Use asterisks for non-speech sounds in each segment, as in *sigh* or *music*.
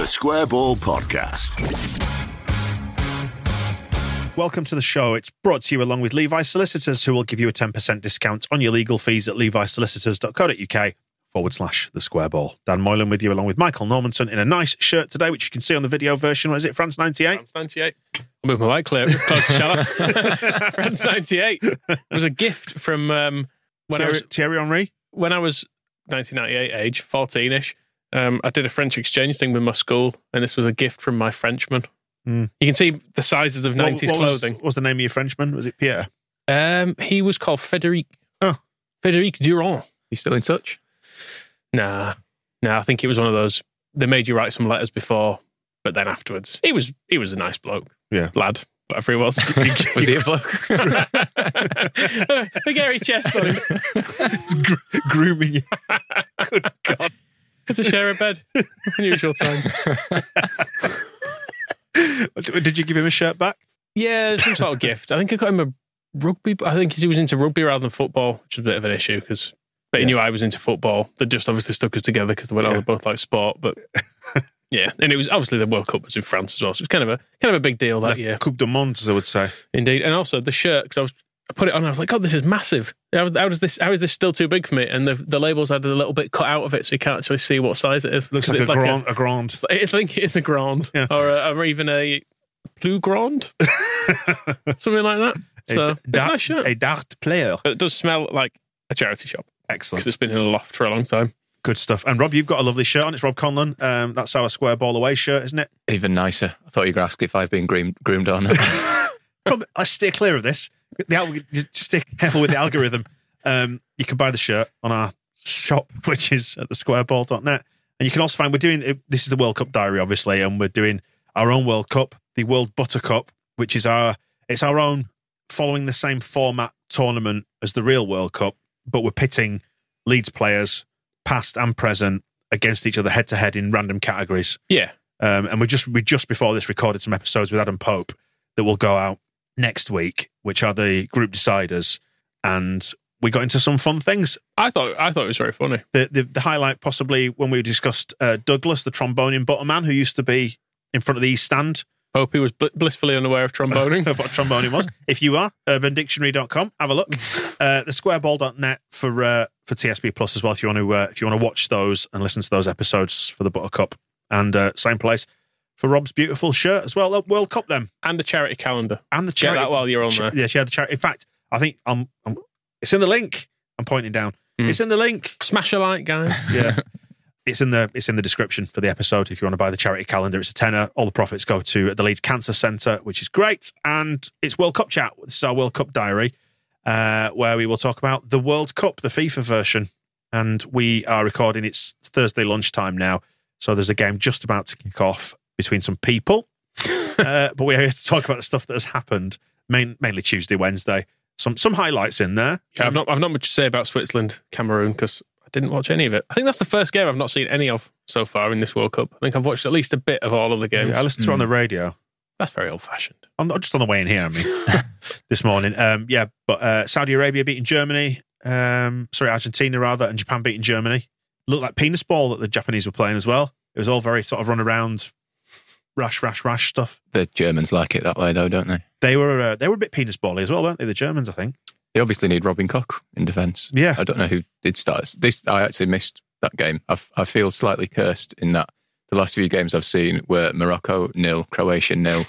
The Square Ball Podcast. Welcome to the show. It's brought to you along with Levi Solicitors, who will give you a 10% discount on your legal fees at levisolicitors.co.uk forward slash the square ball. Dan Moylan with you, along with Michael Normanson, in a nice shirt today, which you can see on the video version. What is it, France 98? France 98. I'll move my mic clear, close to shut *laughs* up. France 98 It was a gift from um, when, I, was- Thierry Henry? when I was 1998 age, 14 ish. Um, I did a French exchange thing with my school, and this was a gift from my Frenchman. Mm. You can see the sizes of 90s what, what was, clothing. what was the name of your Frenchman? Was it Pierre? Um, he was called Frederic. Oh. Frederic Durand. You still in touch? Nah, nah. I think it was one of those. They made you write some letters before, but then afterwards, he was he was a nice bloke. Yeah. lad, whatever he was. *laughs* *laughs* Was he a bloke? Big hairy chest on him. Gr- grooming you. *laughs* Good God. It's a share a bed. *laughs* Unusual times. *laughs* Did you give him a shirt back? Yeah, some sort of gift. I think I got him a rugby. I think he was into rugby rather than football, which was a bit of an issue because. But he Yeah. knew I was into football. They just obviously stuck us together because they went, Yeah. they both like sport. But *laughs* yeah, and it was obviously the World Cup was in France as well, so it was kind of a kind of a big deal that La year, Coupe de Monde, as I would say. indeed. And also the shirt because I was I put it on, and I was like, God, this is massive. How, how does this? How is this still too big for me? And the the labels had a little bit cut out of it, so you can't actually see what size it is. Looks 'Cause like a, it's grand, a grand. It's like- I think it's a grand Yeah. or, a, or even a plus grand, *laughs* something like that. So a, it's a dart, nice shirt. a dart player. But it does smell like a charity shop Excellent. because it's been in a loft for a long time. Good stuff. And Rob, you've got a lovely shirt on. It's Rob Conlon. Um, that's our square ball away shirt, isn't it? Even nicer. I thought you were going to ask if I've been groomed, groomed on. *laughs* Probably, let's steer clear of this. The just stick careful with the algorithm. Um, you can buy the shirt on our shop, *laughs* which is at thesquareball.net. And you can also find we're doing this is the World Cup diary, obviously, and we're doing our own World Cup, the World Butter Cup, which is our it's our own following the same format tournament as the real World Cup, but we're pitting Leeds players, past and present, against each other head to head in random categories. Yeah, Um, and we just we just before this recorded some episodes with Adam Pope that will go out next week, which are the group deciders, and we got into some fun things. I thought I thought it was very funny. The the, the highlight possibly when we discussed uh, Douglas, the tromboning butterman who used to be in front of the East Stand, Hope he was bl- blissfully unaware of tromboning. *laughs* of what tromboning was. if you are, urbandictionary.com, have a look. *laughs* Uh, the squareball.net for uh, for TSB Plus as well if you want to uh, if you want to watch those and listen to those episodes for the Buttercup. And uh, same place for Rob's beautiful shirt as well. Uh, World Cup them. and the charity calendar. and the charity. Get that while you're on there. Yeah, she had the charity. In fact, I think I'm, I'm. It's in the link. I'm pointing down. Mm. It's in the link. Smash a like, guys. *laughs* Yeah, it's in the it's in the description for the episode. If you want to buy the charity calendar, it's a tenner. All the profits go to the Leeds Cancer Centre, which is great. And it's World Cup chat. This is our World Cup diary, uh, where we will talk about the World Cup, the FIFA version. And we are recording. It's Thursday lunchtime now, so there's a game just about to kick off between some people. *laughs* uh, but we're here to talk about the stuff that has happened, main, mainly Tuesday, Wednesday. Some some highlights in there. Yeah, I've not I've not much to say about Switzerland, Cameroon because I didn't watch any of it. I think that's the first game I've not seen any of so far in this World Cup. I think I've watched at least a bit of all of the games. Yeah, I listened to it on the radio. That's very old fashioned. I'm not just on the way in here. I mean, *laughs* this morning. Um, yeah, but uh, Saudi Arabia beating Germany. Um, sorry, Argentina rather, and Japan beating Germany. Looked like penis ball that the Japanese were playing as well. It was all very sort of run around, rash, rash, rash stuff. the Germans like it that way, though, don't they? They were uh, they were a bit penis bally as well, weren't they? The Germans, I think. They obviously need Robin Koch in defence. Yeah. I don't know who did start. This I actually missed that game. I feel slightly cursed in that the last few games I've seen were Morocco nil, Croatia nil,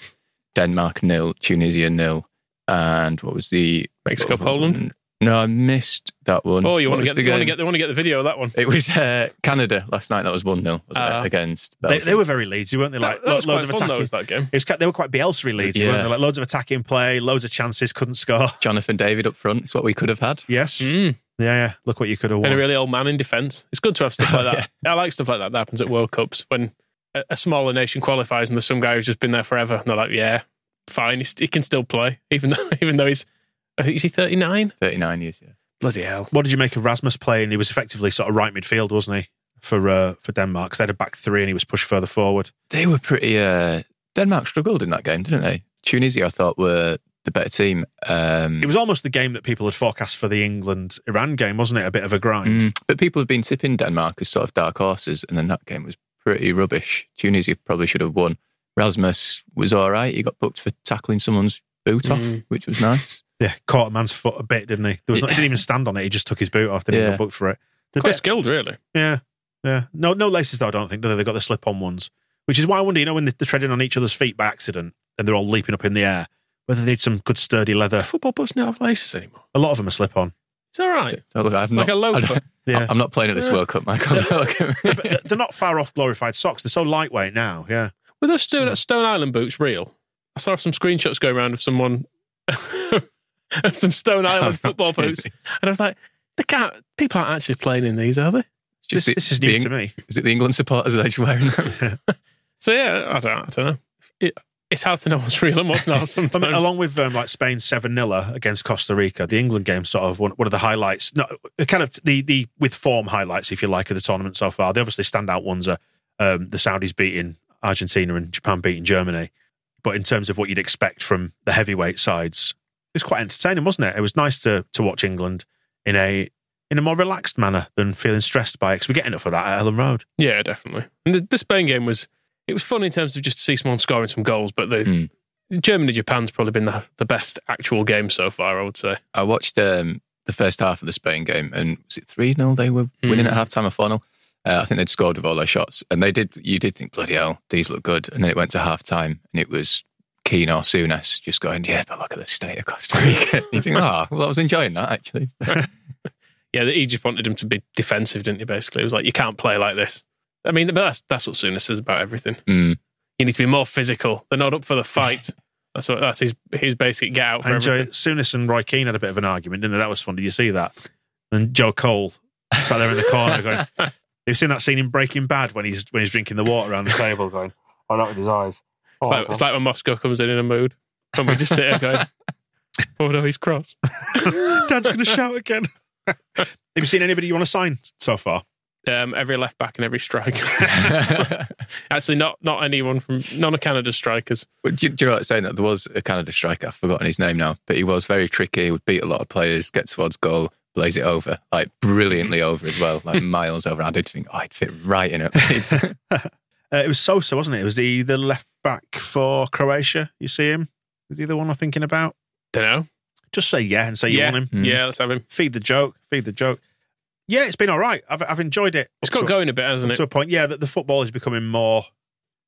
Denmark nil, Tunisia nil, and what was the Mexico, other Poland? One? No, I missed that one. Oh, you want to get the, you want to game? get the, want to get the video of that one? It was uh, Canada last night. That was one 0 Ah. against They, they were very Leedsy, weren't they? Like that, that was lo- loads quite of fun though. attacking. Was that game? It's, ca- they were quite Bielsa Leedsy, Yeah. weren't they? Like loads of attacking play, loads of chances, couldn't score. *laughs* Jonathan David up front. It's what we could have had. Yes, Mm. yeah, yeah. Look what you could have And a really old man in defence. It's good to have stuff like that. *laughs* I like stuff like that that happens at World Cups when a, a smaller nation qualifies and there's some guy who's just been there forever. And they're like, yeah, fine, he's, he can still play, even though *laughs* even though he's, I think, is he 39? 39 years, yeah. Bloody hell. What did you make of Rasmus playing? He was effectively sort of right midfield, wasn't he, for uh, for Denmark? 'Cause they had a back three and he was pushed further forward. They were pretty. Uh, Denmark struggled in that game, didn't they? Tunisia, I thought, were the better team. Um, It was almost the game that people had forecast for the England Iran game, wasn't it? A bit of a grind. mm, but people have been tipping Denmark as sort of dark horses, and then that game was pretty rubbish. Tunisia probably should have won. Rasmus was all right. He got booked for tackling someone's boot off, Mm. which was nice. Yeah, caught a man's foot a bit, didn't he? There was not, he didn't even stand on it. He just took his boot off. Didn't even Yeah. get booked for it. The Quite bit- skilled, really. Yeah, yeah. No, no laces though. I don't think. do they? They've got the slip-on ones, which is why I wonder. You know, when they're treading on each other's feet by accident and they're all leaping up in the air, whether they need some good sturdy leather. Football boots don't have laces anymore. A lot of them are slip-on. It's all right. So look, I've Like a loafer. Yeah, I'm not playing at this Yeah. World Cup, Michael. *laughs* Look at me. but they're- they're not far off glorified socks. They're so lightweight now. Yeah, Were those Stone, Stone Island boots real? I saw some screenshots going around of someone, *laughs* of some Stone Island *laughs* football boots, and I was like, they can't. People aren't actually playing in these, are they? this, Just the- this is the news Eng- to me. Is it the England supporters that are wearing them? *laughs* So yeah, I don't, I don't know. It, it's hard to know what's real and what's not I mean, along with um, like Spain seven 0 against Costa Rica, the England game sort of one, one of the highlights. No, kind of the the with form highlights, if you like, of the tournament so far. The obviously standout ones are um, the Saudis beating Argentina and Japan beating Germany. But in terms of what you'd expect from the heavyweight sides, it was quite entertaining, wasn't it? It was nice to to watch England in a in a more relaxed manner than feeling stressed by it. Because we're getting up for that at Elland Road. yeah, definitely. And the, the Spain game was it was fun in terms of just to see someone scoring some goals, but the Mm. Germany Japan's probably been the, the best actual game so far. I would say. I watched um, the first half of the Spain game, and was it three 0 They were winning at half time or four 0 uh, I think they'd scored with all their shots, and they did. You did think, bloody hell, these look good. And then it went to half time, and it was Keane or Souness just going, yeah, but look at the state of Costa Rica. *laughs* you think, oh, well, I was enjoying that actually. *laughs* Yeah, he just wanted him to be defensive, didn't he? Basically, it was like you can't play like this. I mean, but that's that's what Souness says about everything. Mm. You need to be more physical. They're not up for the fight. *laughs* That's what that's his his basic get out for I enjoyed everything. Souness and Roy Keane had a bit of an argument, didn't they? That was fun. Did you see that? And Joe Cole sat there in the corner going, You've seen that scene in Breaking Bad when he's when he's drinking the water around the table, going, "Oh, that with his eyes." It's like, it's like when Moscow comes in in a mood, and we just sit there going, *laughs* "Oh no, he's cross." *laughs* Dad's going to shout again. *laughs* Have you seen anybody you want to sign so far? Um, every left back and every striker. Actually, not not anyone from none of Canada's strikers. But do, do you know what I'm saying? There was a Canada striker, I've forgotten his name now, but he was very tricky. He would beat a lot of players, get towards goal, blaze it over, like brilliantly over as well, like miles over. I did think, oh, I'd fit right in it. It's- Uh, it was Sosa, wasn't it? It was the the left back for Croatia. You see him? Is he the one I'm thinking about? Don't know. Just say yeah and say you want him. yeah. Let's have him. Feed the joke. Feed the joke. Yeah, it's been all right. I've I've enjoyed it. It's up got to- going a bit, hasn't it? to a point. Yeah, that the football is becoming more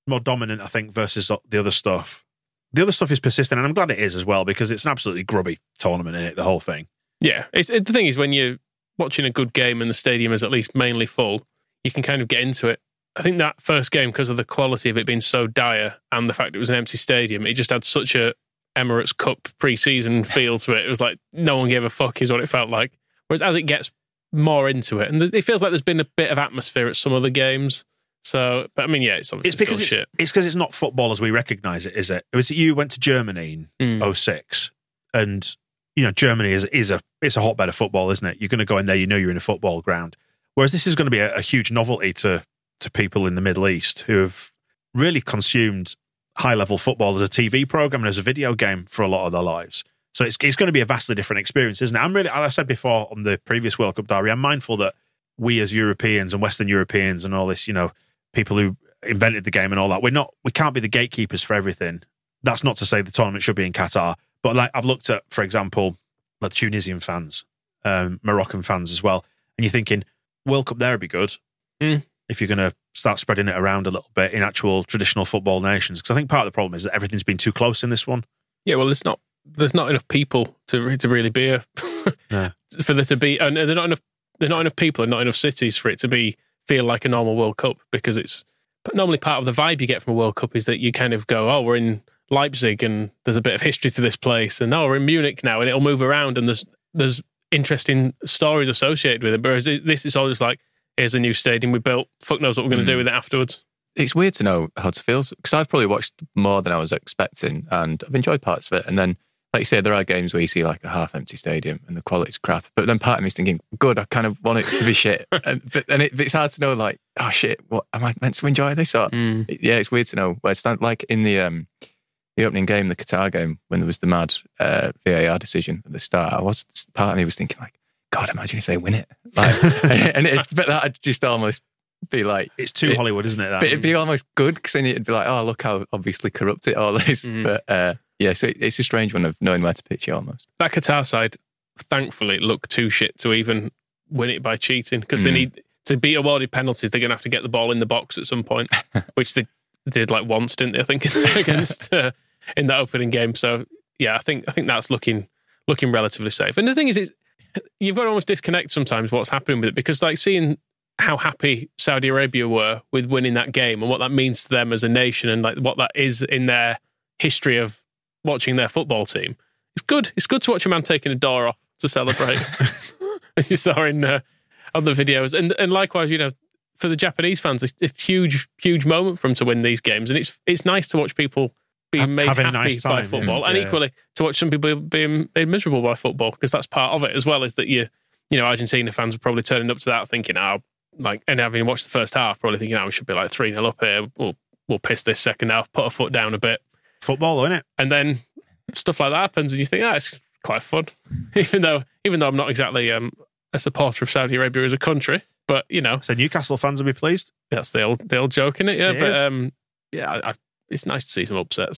more dominant. I think versus the other stuff. The other stuff is persistent, and I'm glad it is as well because it's an absolutely grubby tournament in it. The whole thing. Yeah, it's it, the thing is when you're watching a good game and the stadium is at least mainly full, you can kind of get into it. I think that first game, because of the quality of it being so dire and the fact it was an empty stadium, it just had such a Emirates Cup pre-season feel to it. It was like no one gave a fuck, is what it felt like. Whereas as it gets more into it, and th- it feels like there's been a bit of atmosphere at some other games. So, but I mean, yeah, it's obviously It's because it's, shit. it's because it's not football as we recognise it, is it? It was you went to Germany in Mm. 06 and you know Germany is is a it's a hotbed of football, isn't it? You're going to go in there, you know you're in a football ground. Whereas this is going to be a, a huge novelty to to people in the Middle East who have really consumed high level football as a TV program and as a video game for a lot of their lives. So it's it's going to be a vastly different experience, isn't it? I'm really, as I said before on the previous World Cup diary, I'm mindful that we as Europeans and Western Europeans and all this, you know, people who invented the game and all that, we're not, we can't be the gatekeepers for everything. That's not to say the tournament should be in Qatar, but like I've looked at, for example, the Tunisian fans, um, Moroccan fans as well, and you're thinking World Cup there would be good, Mm. If you're going to start spreading it around a little bit in actual traditional football nations. Because I think part of the problem is that everything's been too close in this one. Yeah, well, it's not. There's not enough people to to really be a *laughs* for there to be, and there's not enough. There's not enough people and not enough cities for it to be feel like a normal World Cup because it's. But normally, part of the vibe you get from a World Cup is that you kind of go, "Oh, we're in Leipzig, and there's a bit of history to this place," and "Oh, we're in Munich now," and it'll move around, and there's there's interesting stories associated with it. Whereas this is all just like, "Here's a new stadium we built. Fuck knows what we're going to do with it afterwards." it's weird to know how to feel because I've probably watched more than I was expecting, and I've enjoyed parts of it. And then, like you say, there are games where you see like a half-empty stadium and the quality's crap. But then part of me is thinking, good, I kind of want it to be shit. *laughs* and, but and it, it's hard to know, like, oh shit, what am I meant to enjoy this? Or yeah, it's weird to know where it stands. Like in the um the opening game, the Qatar game, when there was the mad uh, VAR decision at the start, I was part of me was thinking like, God, imagine if they win it. Like, *laughs* and it, but that'd just almost be like It's too It- Hollywood, isn't it? That? but it'd be almost good because then it'd be like, oh, look how obviously corrupt it all is. Mhm. But uh, yeah, so it, it's a strange one of knowing where to pitch it almost. that Qatar side, thankfully, look too shit to even win it by cheating because they Mm. need to be awarded penalties. They're going to have to get the ball in the box at some point, *laughs* which they did like once, didn't they? I think *laughs* against uh, in that opening game. So yeah, I think I think that's looking looking relatively safe. And the thing is, it's, you've got to almost disconnect sometimes what's happening with it because like seeing how happy Saudi Arabia were with winning that game and what that means to them as a nation and like what that is in their history of watching their football team. It's good. It's good to watch a man taking a door off to celebrate, *laughs* as you saw in uh, on the videos. And and likewise, you know, for the Japanese fans, it's, it's a huge, huge moment for them to win these games, and it's it's nice to watch people being Ha- made happy nice by football, yeah. and Yeah. equally to watch some people being made miserable by football because that's part of it as well. Is that you, you know, Argentina fans are probably turning up to that thinking, oh, like, and having watched the first half, probably thinking, oh, we should be like three 0 up here. We'll we'll piss this second half, put a foot down a bit, Football, though, isn't it? and then stuff like that happens, and you think, ah, it's quite fun. *laughs* even though, even though I'm not exactly um, a supporter of Saudi Arabia as a country, but you know, So Newcastle fans will be pleased. that's the old the old joke in it. Yeah, It but is. um, yeah, I, I, it's nice to see some upsets.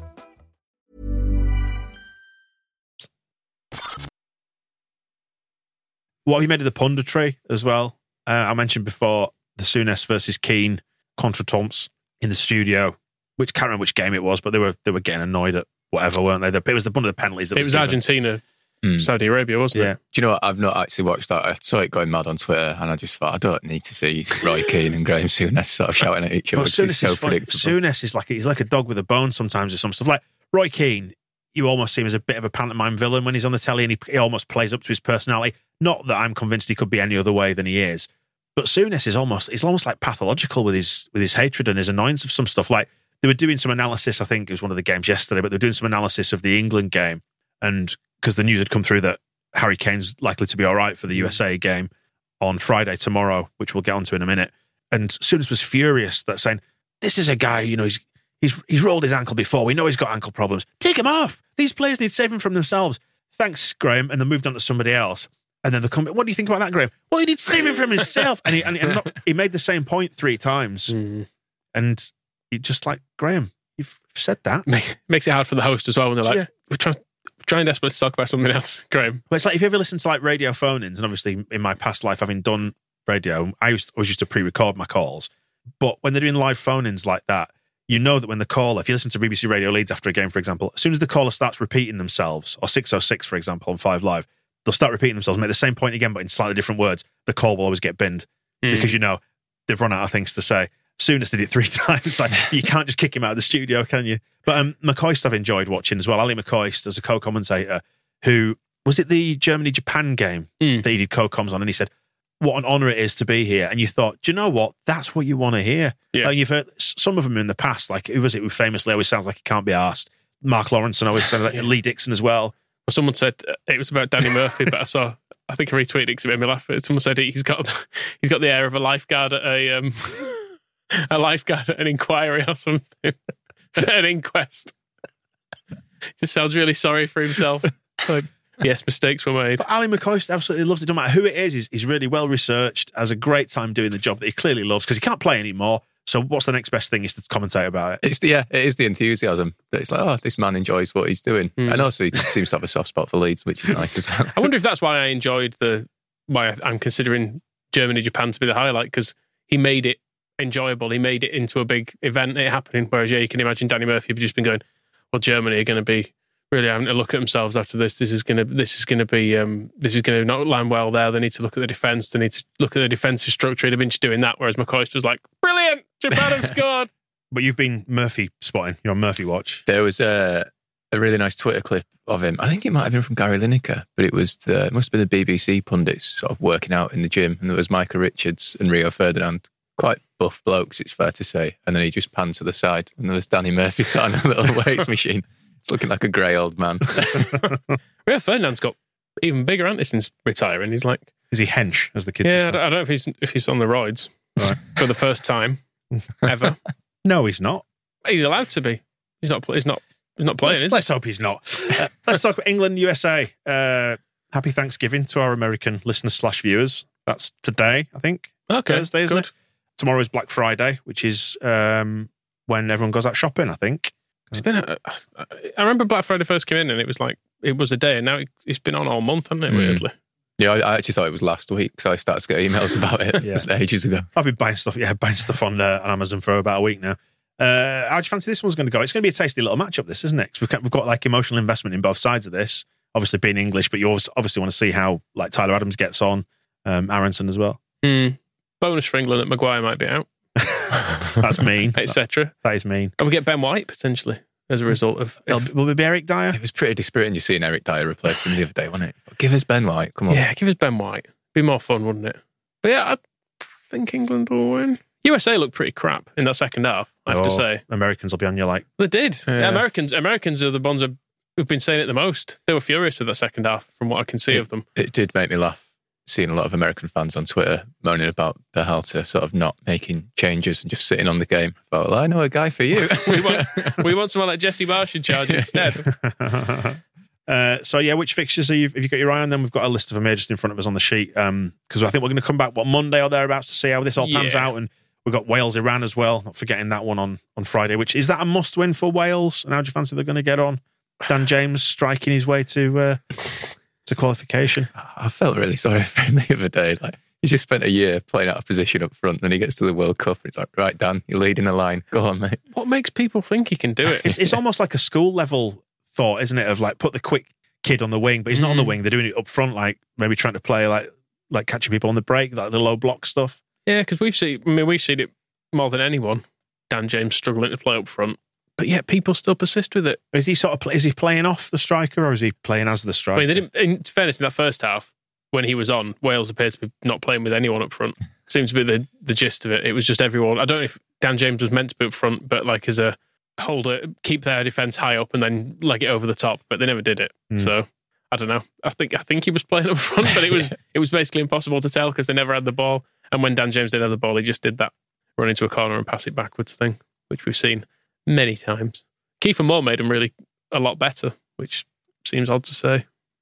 What have you made of the punditry as well? Uh, I mentioned before the Souness versus Keane contretemps in the studio, which can't remember which game it was, but they were they were getting annoyed at whatever, weren't they? It was the one of the penalties. That It was given. Argentina Saudi Arabia, wasn't Yeah. it? Do you know what? I've not actually watched that. I saw it going mad on Twitter, and I just thought I don't need to see Roy *laughs* Keane and Graham Souness sort of shouting at each other. But It's just Souness so is funny. predictable. Souness is like he's like a dog with a bone sometimes. Or some stuff like Roy Keane. You almost see him as a bit of a pantomime villain when he's on the telly, and he, he almost plays up to his personality. Not that I'm convinced he could be any other way than he is, but Souness is almost he's almost like pathological with his with his hatred and his annoyance of some stuff. Like they were doing some analysis. I think it was one of the games yesterday, but they were doing some analysis of the England game, and because the news had come through that Harry Kane's likely to be all right for the mm. USA game on Friday tomorrow, which we'll get onto in a minute. And Souness was furious that saying, "This is a guy, you know, he's he's he's rolled his ankle before. We know he's got ankle problems. Take him off. These players need saving from themselves." Thanks, Graham. And then moved on to somebody else. And then the comment, what do you think about that, Graham? Well, he needs saving from himself. And he and, and not, he made the same point three times. Mm. And you just like Graham, you've said that. Make, makes it hard for the host as well when they're like, Yeah. we're trying, trying desperately to talk about something else, *laughs* Graham. But it's like if you ever listen to like radio phone-ins, and obviously in my past life, having done radio, I used, always used to pre-record my calls. But when they're doing live phone-ins like that, you know that when the caller, if you listen to BBC Radio Leeds after a game, for example, as soon as the caller starts repeating themselves, or 606, for example, on Five Live, they'll start repeating themselves, make the same point again, but in slightly different words. The call will always get binned Mm. because you know they've run out of things to say. Souness did it three *laughs* times. Like you can't just kick him out of the studio, can you? But um, McCoist, I've enjoyed watching as well. Ali McCoist as a co-commentator, who was it the Germany Japan game Mm. that he did co-coms on, and he said, "What an honour it is to be here." And you thought, do you know what? That's what you want to hear. Yeah. Like, you've heard some of them in the past. Like who was it? Who famously always sounds like he can't be asked. Mark Lawrenson and always said like *laughs* Lee Dixon as well. Well, someone said uh, it was about Danny Murphy, but I saw. I think I retweeted it because it made me laugh. Someone said he's got he's got the air of a lifeguard at a um, *laughs* a lifeguard at an inquiry or something, *laughs* an inquest. Just sounds really sorry for himself. Like, yes, mistakes were made. But Ali McCoist absolutely loves it. No matter who it is, he's, he's really well researched, has a great time doing the job that he clearly loves because he can't play anymore. So what's the next best thing is to commentate about it. It's the yeah, it is the enthusiasm that it's like, oh, this man enjoys what he's doing, Hmm. and also he seems to have a soft spot for Leeds, which is *laughs* nice as well. I wonder if that's why I enjoyed the why I- I'm considering Germany Japan to be the highlight because he made it enjoyable. He made it into a big event it happening. Whereas yeah, you can imagine Danny Murphy just been going, well, Germany are going to be really having to look at themselves after this. This is going to this is going to be um, this is going to not land well there. They need to look at the defence. They need to look at the defensive structure. They've been just doing that. Whereas McCoist was like, brilliant, Japan have *laughs* scored. But you've been Murphy spotting. You're on Murphy watch. There was a a really nice Twitter clip of him. I think it might have been from Gary Lineker, but it was the it must have been the BBC pundits sort of working out in the gym, and there was Micah Richards and Rio Ferdinand, quite buff blokes, it's fair to say. And then he just panned to the side, and there was Danny Murphy *laughs* sat on a little weights machine. It's looking like a grey old man. *laughs* Rio Ferdinand's got even bigger, hasn't he, since retiring? He's like, Is he hench, as the kids yeah, I don't, I don't know if he's if he's on the roids for the first time ever. *laughs* No, he's not. He's allowed to be. He's not. He's not. He's not playing. let's, is let's hope he's not. Uh, let's talk about England, USA. Uh, happy Thanksgiving to our American listeners slash viewers. That's today, I think. Okay, Thursday, isn't good. it? Tomorrow is Black Friday, which is um, when everyone goes out shopping, I think. It's been. A, I remember Black Friday first came in, and it was like it was a day, and now it, it's been on all month, hasn't it? Mm. Weirdly, yeah, I, I actually thought it was last week, so I started to get emails about it *laughs* Yeah. ages ago. I've been buying stuff, yeah, *laughs* buying stuff on, uh, on Amazon for about a week now. Uh, how do you fancy this one's going to go? It's going to be a tasty little matchup, this, isn't it? 'Cause we've got, we've got like emotional investment in both sides of this. Obviously, being English, but you obviously want to see how like Tyler Adams gets on, um, Aaronson as well. Hmm. bonus for England that Maguire might be out, *laughs* That's mean. etc. that is mean. And we get Ben White potentially as a result of. It'll, will it be Eric Dier? It was pretty dispiriting just seeing Eric Dier replace him the other day, wasn't it? Give us Ben White, come on. yeah, give us Ben White. Be more fun, wouldn't it? But yeah, I think England will win. USA looked pretty crap in that second half. I have to Oh, say Americans will be on your like, they did. Yeah. Americans, Americans are the ones who- who've been saying it the most. They were furious with that second half, from what I can see of them. It did make me laugh seeing a lot of American fans on Twitter moaning about Berhalter sort of not making changes and just sitting on the game. I thought, well, I know a guy for you. *laughs* we want we want someone like Jesse Marsch in charge instead. *laughs* Uh, so yeah, which fixtures are you? Have you got your eye on Then We've got a list of them here just in front of us on the sheet because I think we're going to come back what Monday or thereabouts to see how this all pans Yeah. out, and we've got Wales Iran as well. Not forgetting that one on on Friday. Which is that a must win for Wales? And how do you fancy they're going to get on? Dan James striking his way to uh, to qualification. I felt really sorry *laughs* for him the other day. Like he just spent a year playing out of position up front, then he gets to the World Cup. It's like, right, Dan, you're leading the line. Go on, mate. What makes people think he can do it? It's, it's almost like a school level thought, isn't it? Of like put the quick kid on the wing, but he's not on the Mm. wing. They're doing it up front, like maybe trying to play like like catching people on the break, like the low block stuff. Yeah, because we've seen. I mean, we've seen it more than anyone. Dan James struggling to play up front, but yet people still persist with it. Is he sort of is he playing off the striker or is he playing as the striker? I mean, they didn't. In fairness, in that first half, when he was on, Wales appeared to be not playing with anyone up front. Seems to be the the gist of it. It was just everyone. I don't know if Dan James was meant to be up front, but like as a holder, keep their defense high up and then leg it over the top. But they never did it. Hmm. So I don't know. I think I think he was playing up front, but it was *laughs* it was basically impossible to tell because they never had the ball. And when Dan James did have the ball, he just did that run into a corner and pass it backwards thing, which we've seen many times. Kiefer Moore made him really a lot better, which seems odd to say.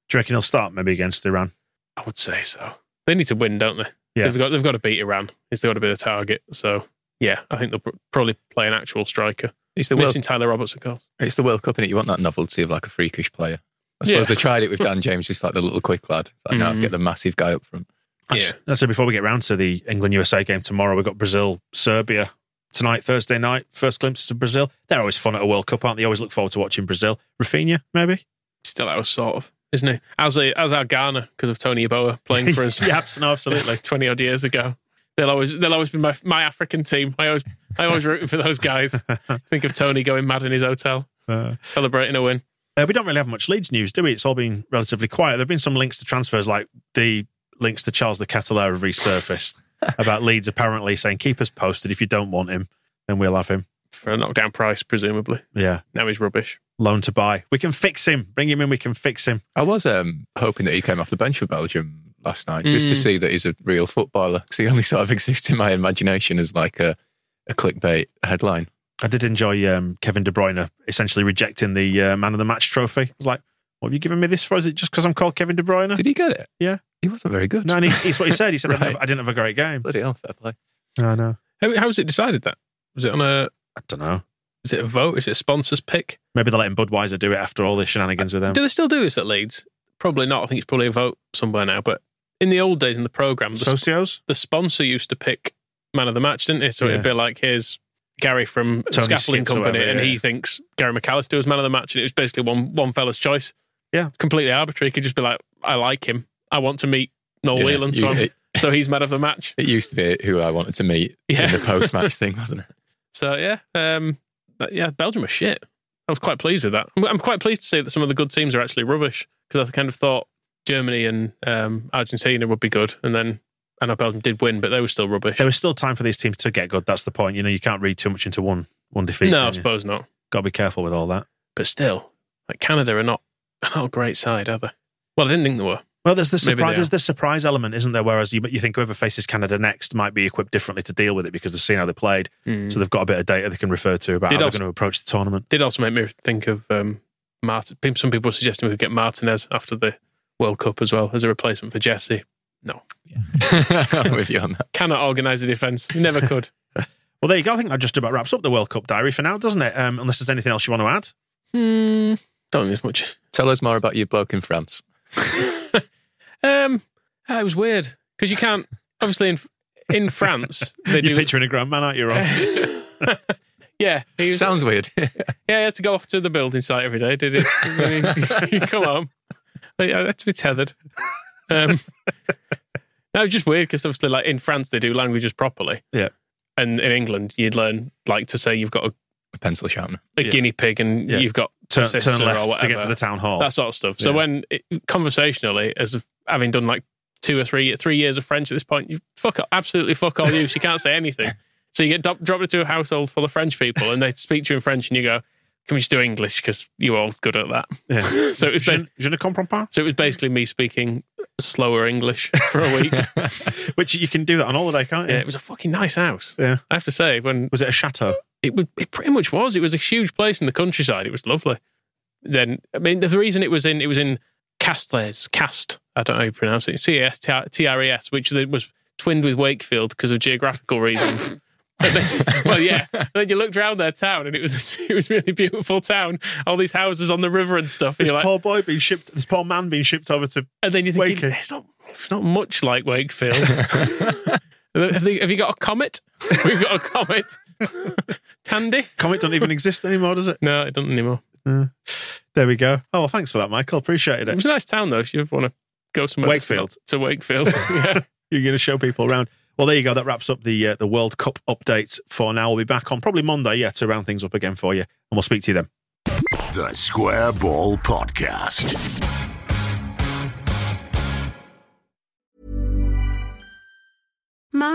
Do you reckon he'll start maybe against Iran? I would say so. They need to win, don't they? Yeah. They've got they've got to beat Iran. It's got to be the target. So yeah, I think they'll pr- probably play an actual striker. It's the World, Missing Tyler Roberts, of course. it's the World Cup, and you want that novelty of like a freakish player. I suppose Yeah. they tried it with *laughs* Dan James, just like the little quick lad. It's like, no, Mhm. get the massive guy up front. Yeah. So before we get round to the England USA game tomorrow, we've got Brazil Serbia tonight, Thursday night. First glimpses of Brazil. They're always fun at a World Cup, aren't they? Always look forward to watching Brazil. Raphinha, maybe. Still out sort of, isn't he? As a, as our Ghana because of Tony Yeboah playing for us. *laughs* yeah, no, absolutely. like *laughs* twenty odd years ago. They'll always they'll always be my my African team. I always I always rooting for those guys. *laughs* Think of Tony going mad in his hotel, Uh, celebrating a win. Uh, we don't really have much Leeds news, do we? It's all been relatively quiet. There have been some links to transfers, like the links to Charles De Ketelaere have resurfaced about Leeds apparently saying, keep us posted. If you don't want him, then we'll have him. For a knockdown price, presumably. Yeah. Now he's rubbish. Loan to buy. We can fix him. Bring him in. We can fix him. I was um, hoping that he came off the bench for Belgium last night, just to Mm. see that he's a real footballer, because he only sort of *laughs* exists in my imagination as like a, a clickbait headline. I did enjoy um, Kevin De Bruyne essentially rejecting the uh, man of the match trophy. I was like, what have you given me this for? Is it just because I'm called Kevin De Bruyne? Did he get it? Yeah. He wasn't very good. No, and he's, he's what he said. He said, I, didn't *laughs* Right. have, I didn't have a great game. Bloody hell, fair play. I know. How, how was it decided that? Was it on a I don't know. is it a vote? Is it a sponsors pick? Maybe they're letting Budweiser do it after all the shenanigans with them. Do they still do this at Leeds? Probably not. I think it's probably a vote somewhere now. But in the old days in the program, the, sp- Socios? the sponsor used to pick man of the match, didn't it? So Yeah. it'd be like, here's Gary from Tony Scaffolding Skips or Company, whatever, and he thinks Gary McAllister was man of the match, and it was basically one one fella's choice. Yeah. completely arbitrary. He could just be like, I like him. I want to meet Noel Yeah, Whelan, so, you- it- so he's man of the match. *laughs* It used to be who I wanted to meet Yeah. in the *laughs* post match thing, wasn't it? So yeah, um, but yeah, Belgium was shit. I was quite pleased with that. I'm- I'm quite pleased to see that some of the good teams are actually rubbish because I kind of thought Germany and um, Argentina would be good, and then and I know Belgium did win, but they were still rubbish. There was still time for these teams to get good. That's the point. You know, you can't read too much into one one defeat. no, can I you? suppose not. Got to be careful with all that. But still, like Canada are not not a great side, are they? Well, I didn't think they were. Well, there's the surprise. There's the surprise element, isn't there? Whereas you, you think whoever faces Canada next might be equipped differently to deal with it because they've seen how they played, so they've got a bit of data they can refer to about Did how also- they're going to approach the tournament. Did also make me think of um, Martin. Some people were suggesting we could get Martinez after the World Cup as well as a replacement for Jesse. No, *laughs* I'm with you on that. cannot organise a defence. You Never could. *laughs* Well, there you go. I think that just about wraps up the World Cup diary for now, doesn't it? Um, unless there's anything else you want to add. Hmm, don't think there's much. Tell us more about your bloke in France. *laughs* Um, ah, it was weird because you can't obviously in in France they You're do. picturing a grandman, aren't you, Rob? *laughs* yeah, he was, Sounds weird. *laughs* yeah, he had to go off to the building site every day. Did he? he come on, I had to be tethered. Um, no, it's just weird because obviously, like in France, they do languages properly, yeah. and in England, you'd learn like to say you've got a, a pencil sharpener. a Yeah. guinea pig and Yeah. you've got a Turn, turn left to get to the town hall. that sort of stuff. So Yeah. when it, conversationally, as of having done like two or three three years of French at this point, you fuck up, absolutely fuck all use. You can't say anything. *laughs* So you get do- dropped into a household full of French people, and they speak to you in French, and you go, "Can we just do English? Because you're all good at that." yeah. *laughs* So it was bas- je ne comprends pas. so it was basically me speaking slower English for a week. *laughs* Which you can do that on holiday, can't you? yeah, it was a fucking nice house. Yeah. I have to say, when Was it a chateau? It would it pretty much was. It was a huge place in the countryside. It was lovely. Then I mean the reason it was in it was in Castles, Cast. I don't know how you pronounce it. C A S T R E S, which was twinned with Wakefield because of geographical reasons. *laughs* Then- well, yeah. And then you looked around their town, and it was *laughs* it was really beautiful town. All these houses on the river and stuff. And, This like, poor boy being shipped, this poor man being shipped over to. and then you think it's not it's not much like Wakefield. *laughs* have, they, have you got a comet? We've got a comet. *laughs* Tandy? Comet doesn't even exist anymore, does it? No, it doesn't anymore. There There we go. Oh, well, thanks for that, Michael. Appreciated It it. was a nice town, though, if you ever want to go somewhere. Wakefield. To Wakefield. *laughs* *laughs* yeah. You're going to show people around. Well, there you go. That wraps up the uh, the World Cup update for now. We'll be back on probably Monday, yeah, to round things up again for you, and we'll speak to you then. The Square Ball Podcast.